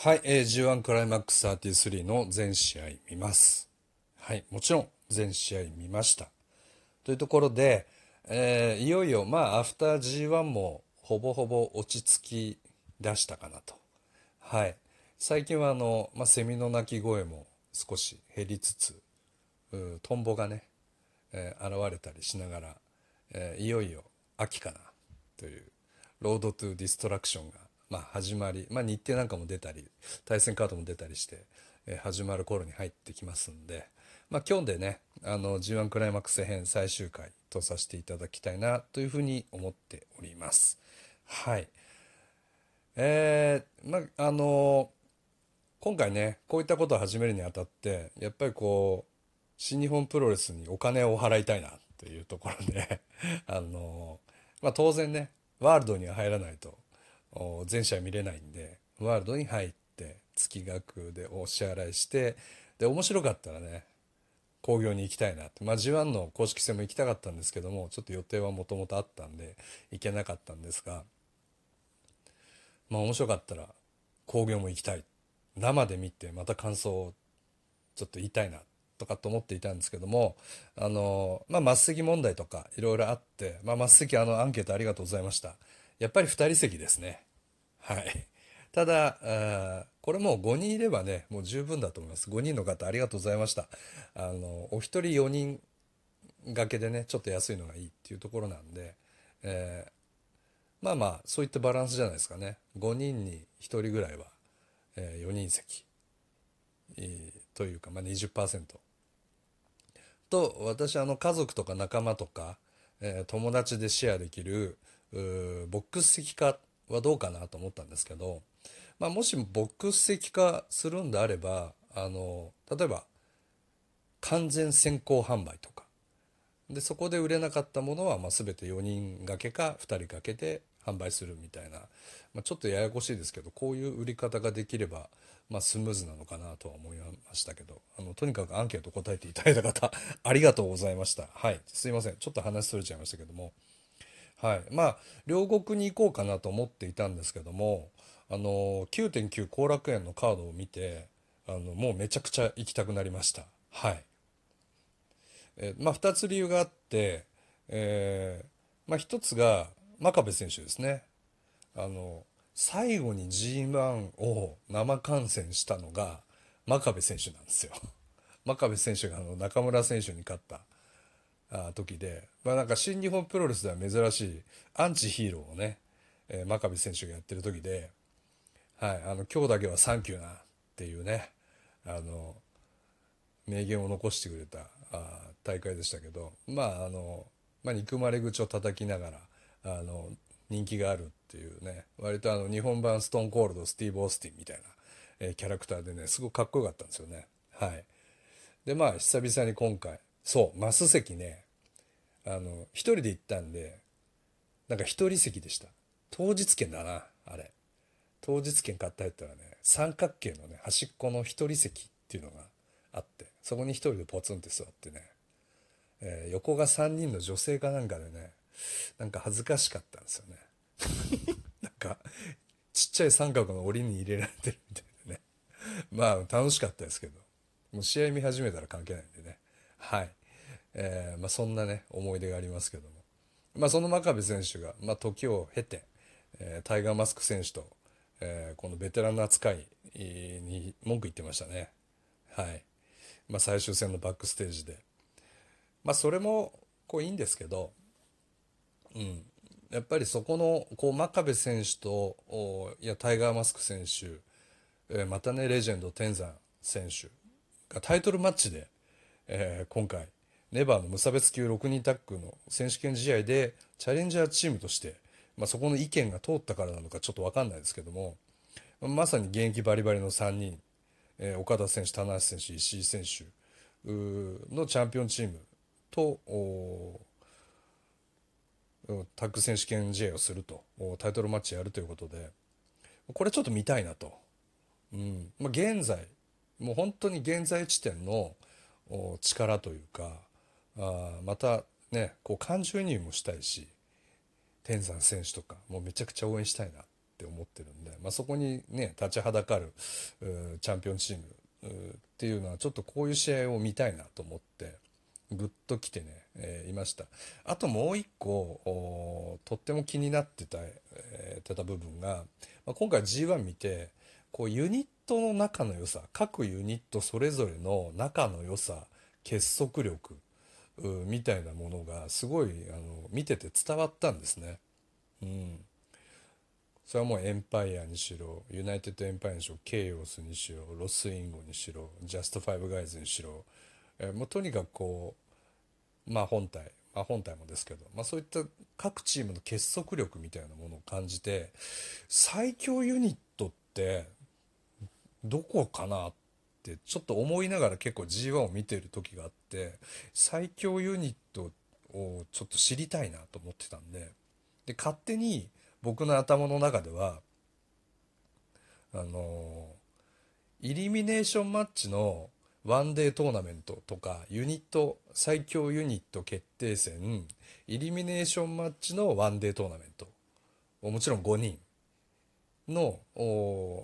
はい、えー、G1 クライマックス33の全試合見ます。はい、もちろん全試合見ました。というところで、えー、いよいよ、まあ、アフター G1 もほぼほぼ落ち着き出したかなと。はい。最近はあの、まあ、セミの鳴き声も少し減りつつ、トンボがね、えー、現れたりしながら、えー、いよいよ秋かなという、ロードトゥディストラクションが、まあ、始まり、まあ、日程なんかも出たり、対戦カードも出たりして、え、始まる頃に入ってきますんで、まあ、今日でね、あの、G1 クライマックス編最終回とさせていただきたいなというふうに思っております。はい。えー、まあ、あの今回ね、こういったことを始めるにあたって、やっぱりこう、新日本プロレスにお金を払いたいなというところで あのまあ、当然ね、ワールドには入らないと、全試合見れないんで、ワールドに入って、月額でお支払いして、で、面白かったらね、興行に行きたいなって。まあ、G1 の公式戦も行きたかったんですけども、ちょっと予定はもともとあったんで、行けなかったんですが、まあ、面白かったら、興行も行きたい。生で見て、また感想をちょっと言いたいな、とかと思っていたんですけども、あの、まあ、末席問題とかいろいろあって、まあ、末席あの、アンケートありがとうございました。やっぱり2人席ですね。はい。ただ、これもう5人いればね、もう十分だと思います。5人の方ありがとうございました。あの、お一人4人掛けでね、ちょっと安いのがいいっていうところなんで、えー、まあまあ、そういったバランスじゃないですかね。5人に1人ぐらいは、えー、4人席、えー、というか、まあ20%。と、私、あの、家族とか仲間とか、えー、友達でシェアできる、ボックス席化はどうかなと思ったんですけど、まあ、もしボックス席化するんであれば、あの、例えば、完全先行販売とか。で、そこで売れなかったものは、まあ、全て4人掛けか2人掛けで販売するみたいな、まあ、ちょっとややこしいですけど、こういう売り方ができれば、まあ、スムーズなのかなとは思いましたけど、あの、とにかくアンケート答えていただいた方、ありがとうございました。はい。すいません。ちょっと話それちゃいましたけども。はい。まあ、両国に行こうかなと思っていたんですけども、あの、9.9後楽園のカードを見て、あの、もうめちゃくちゃ行きたくなりました。はい。えまあ、2つ理由があって、えー、まあ、1つが、真壁選手ですね。あの、最後に G1 を生観戦したのが真壁選手なんですよ。真壁選手があの中村選手に勝ったあ時で、まあなんか新日本プロレスでは珍しいアンチヒーローをね、えー、真壁選手がやってる時で、はい、あの、今日だけはサンキューなっていうね、あの、名言を残してくれたあ大会でしたけど、まああの、まあ憎まれ口を叩きながら、あの、人気があるっていうね、割とあの日本版ストーンコールド、スティーブ・オースティンみたいな、えー、キャラクターでね、すごくかっこよかったんですよね。はい。で、まあ、久々に今回、そう、マス席ね、あの、一人で行ったんで、なんか一人席でした。当日券だな、あれ。当日券買ったやったらね、三角形のね、端っこの一人席っていうのがあって、そこに一人でポツンって座ってね、えー、横が三人の女性かなんかでね、なんか恥ずかしかったんですよね。なんか、ちっちゃい三角の檻に入れられてるみたいなね。まあ、楽しかったですけど。もう試合見始めたら関係ないんでね。はい。えー、まあそんなね、思い出がありますけども。まあその真壁選手が、まあ時を経て、えー、タイガーマスク選手と、えー、このベテランの扱いに文句言ってましたね。はい。まあ最終戦のバックステージで。まあそれも、こういいんですけど、うん、やっぱりそこのこう真壁選手といやタイガーマスク選手、えー、またねレジェンド天山選手がタイトルマッチで、えー、今回ネバーの無差別級6人タッグの選手権試合でチャレンジャーチームとして、まあ、そこの意見が通ったからなのかちょっと分かんないですけどもまさに現役バリバリの3人、えー、岡田選手棚橋選手石井選手のチャンピオンチームとタッグ選手権試合をすると、タイトルマッチやるということで、これちょっと見たいなと。うん。まあ、現在、もう本当に現在地点の力というか、あまたね、こう感情移入もしたいし、天山選手とか、もうめちゃくちゃ応援したいなって思ってるんで、まあ、そこにね立ちはだかるチャンピオンチームっていうのはちょっとこういう試合を見たいなと思ってぐっと来てね、えー、いました。あともう一個とっても気になってた,、えー、た部分が、まあ、今回 G1 見てこうユニットの仲の良さ各ユニットそれぞれの仲の良さ結束力みたいなものがすごいあの見てて伝わったんですね。うん、それはもうエンパイアにしろユナイテッドエンパイアにしろケイオスにしろロスインゴにしろジャストファイブガイズにしろ、えもうとにかくこうまあ本体、まあ、本体もですけど、まあ、そういった各チームの結束力みたいなものを感じて最強ユニットってどこかなってちょっと思いながら結構 G1 を見てる時があって最強ユニットをちょっと知りたいなと思ってたんでで勝手に僕の頭の中ではあのイリミネーションマッチのワンデートーナメントとかユニット最強ユニット決定戦イリミネーションマッチのワンデートーナメントもちろん5人の、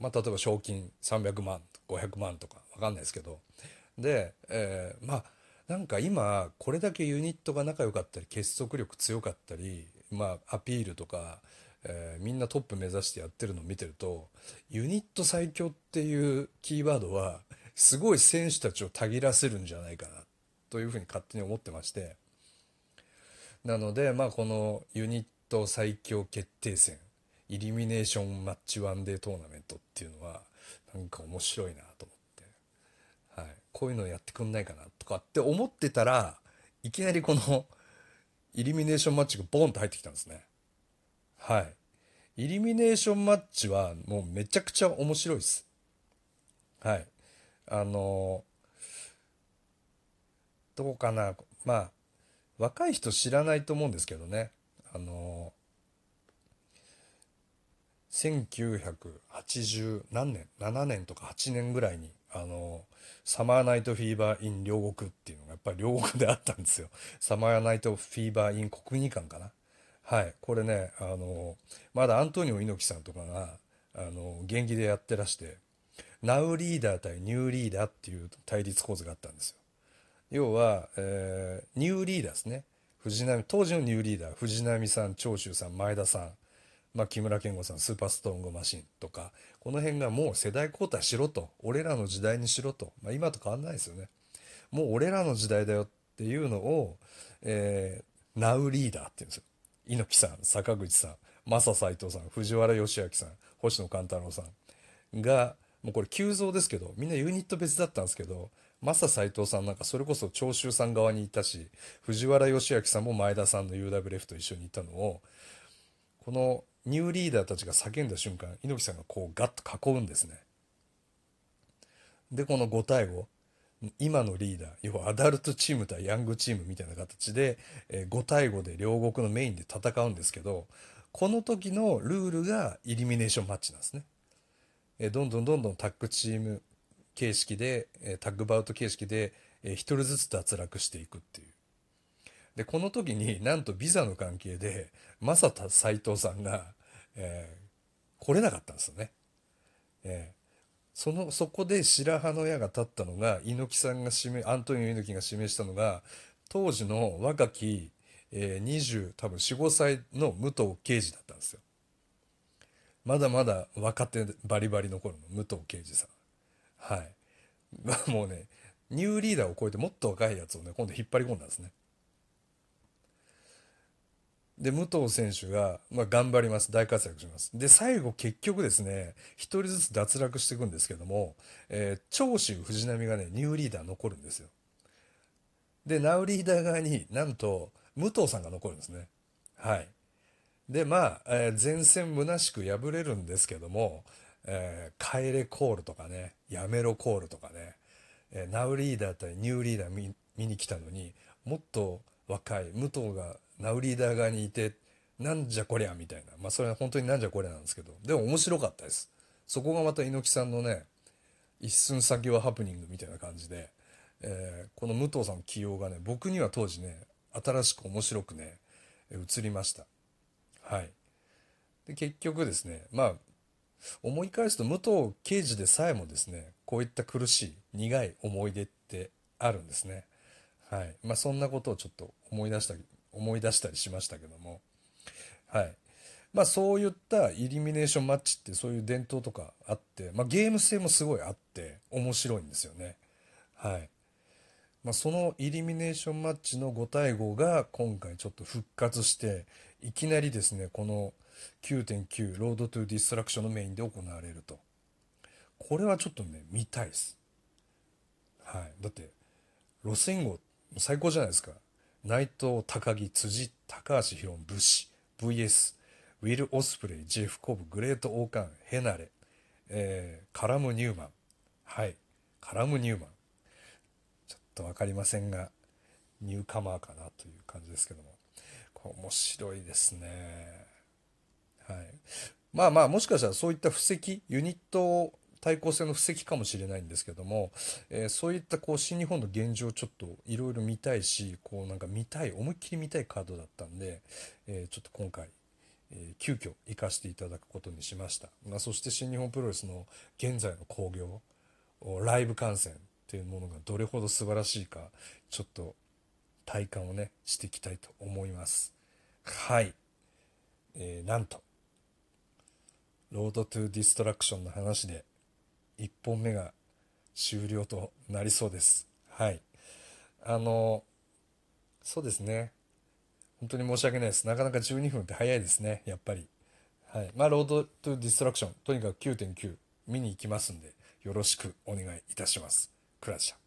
まあ、例えば賞金300万500万とか分かんないですけど。で、えー、まあなんか今これだけユニットが仲良かったり結束力強かったり、まあ、アピールとか、えー、みんなトップ目指してやってるのを見てるとユニット最強っていうキーワードはすごい選手たちをたぎらせるんじゃないかなというふうに勝手に思ってまして。なのでまあこのユニット最強決定戦イリミネーションマッチワンデートーナメントっていうのはなんか面白いなと思って、はい、こういうのやってくんないかなとかって思ってたらいきなりこのイリミネーションマッチがボーンと入ってきたんですね。はい。イリミネーションマッチはもうめちゃくちゃ面白いです。はい。あのどうかな。まあ若い人知らないと思うんですけどね。あの1980何年7年とか8年ぐらいにあのサマーナイトフィーバー・イン両国っていうのがやっぱり両国であったんですよ。サマーナイトフィーバー・イン国技館かな。はい。これねあのまだアントニオ猪木さんとかがあの現役でやってらしてナウリーダー対ニューリーダーっていう対立構図があったんですよ。要は、えー、ニューリーダーですね。藤波当時のニューリーダー藤波さん長州さん前田さん。まあ、木村健吾さんスーパーストーングマシンとかこの辺がもう世代交代しろと俺らの時代にしろと、まあ、今と変わんないですよね。もう俺らの時代だよっていうのを、えー、ナウリーダーって言うんですよ。猪木さん坂口さん正斎藤さん藤原義明さん星野勘太郎さんがもうこれ急増ですけどみんなユニット別だったんですけど正斎藤さんなんかそれこそ長州さん側にいたし藤原義明さんも前田さんの UWF と一緒にいたのをこのニューリーダーたちが叫んだ瞬間猪木さんがこうガッと囲うんですね。でこの5対5今のリーダー要はアダルトチーム対ヤングチームみたいな形で5対5で両国のメインで戦うんですけどこの時のルールがイリミネーションマッチなんですね。どんどんどんどんタッグチーム形式でタッグバウト形式で1人ずつ脱落していくっていう。でこの時になんとビザの関係で正田斎藤さんが、えー、来れなかったんですよね。えー、そのそこで白羽の矢が立ったのが猪木さんが指名アントニオ猪木が指名したのが当時の若き、えー、20多分45歳の武藤敬司だったんですよ。まだまだ若手バリバリの頃の武藤敬司さん。はい。もうね、ニューリーダーを超えてもっと若いやつをね、今度引っ張り込んだんですね。で、武藤選手が、まあ、頑張ります。大活躍します。で、最後結局ですね、一人ずつ脱落していくんですけども、えー、長州藤波がね、ニューリーダー残るんですよ。で、ナウリーダー側になんと、武藤さんが残るんですね。はい。で、まあ、えー、前線虚しく敗れるんですけども、えー、帰れコールとかね、やめろコールとかね、えー、ナウリーダー対ニューリーダー見見に来たのに、もっと若い武藤がナウリーダー側にいてなんじゃこりゃみたいな。まあそれは本当になんじゃこりゃなんですけど。でも面白かったです。そこがまた猪木さんのね一寸先はハプニングみたいな感じで、えー、この武藤さんの起用がね僕には当時ね新しく面白くね映りました。はい。で結局ですねまあ思い返すと武藤刑事でさえもですねこういった苦しい苦い思い出ってあるんですね。はい。まあそんなことをちょっと思い出した思い出したりしましたけども。はい。まあそういったイリミネーションマッチってそういう伝統とかあって、まあ、ゲーム性もすごいあって面白いんですよね。はい。まあ、そのイリミネーションマッチの5対5が今回ちょっと復活していきなりですねこの9.9ロードトゥディストラクションのメインで行われると。これはちょっとね見たいです。はい。だってロスインゴ最高じゃないですか。内藤高木辻高橋宏武士 VS ウィル・オスプレイジェフ・コブグレート・オーカンヘナレ、えー、カラム・ニューマン。はい。カラム・ニューマン。ちょっと分かりませんがニューカマーかなという感じですけども。面白いですね。はい、まあまあもしかしたらそういった布石ユニット対抗戦の布石かもしれないんですけども、えー、そういったこう新日本の現状をちょっといろいろ見たいしこうなんか見たい思いっきり見たいカードだったんで、えー、ちょっと今回、えー、急遽行かせていただくことにしました、まあ、そして新日本プロレスの現在の興行ライブ観戦っていうものがどれほど素晴らしいかちょっと体感をねしていきたいと思います。はい、えー、なんとロードトゥディストラクションの話で1本目が終了となりそうです。はい。あの、そうですね。本当に申し訳ないです。なかなか12分って早いですね、やっぱり。はい。まあ、ロードトゥディストラクション、とにかく9.9見に行きますんで、よろしくお願いいたします。クラシャ。